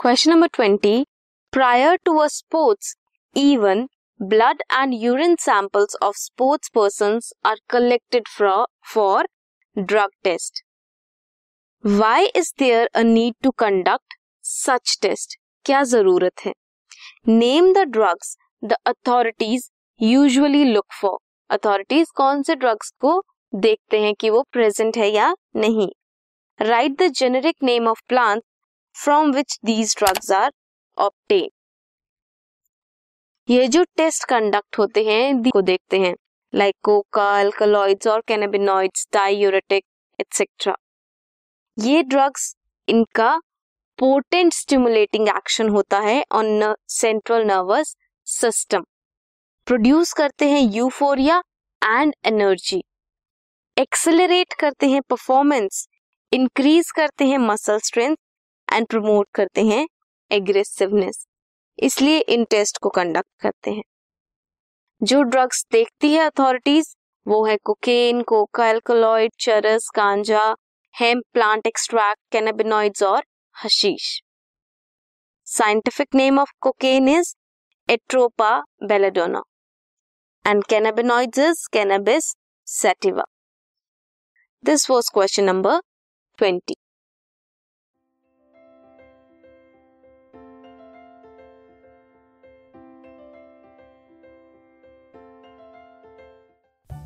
Question number twenty prior to a sports event blood and urine samples of sports person are collected for drug test why is there a need to conduct such test क्या ज़रूरत है? Name the drugs the authorities usually look for authorities कौन से drugs को देखते हैं कि वो प्रेजेंट है या नहीं? Right the generic name of plant from which these drugs are obtained ये जो टेस्ट कंडक्ट होते हैं को देखते हैं लाइक कोका अल्कलॉइड्स और कैनाबिनॉइड्स डायूरेटिक एटसेट्रा ये ड्रग्स इनका पोटेंट स्टिमुलेटिंग एक्शन होता है on central nervous system produce करते हैं यूफोरिया एंड एनर्जी एक्सेलरेट करते हैं परफॉर्मेंस इंक्रीज करते हैं मसल स्ट्रेंथ एंड प्रमोट करते हैं एग्रेसिवनेस इसलिए इन टेस्ट को कंडक्ट करते हैं। जो ड्रग्स देखती है अथॉरिटीज वो है कोकेन कोका एल्कोलॉइड चरस, गांजा हेम प्लांट एक्सट्रैक्ट कैनाबिनॉइड्स और hashish scientific name of cocaine is atropa belladonna and cannabinoids is cannabis sativa this was question number twenty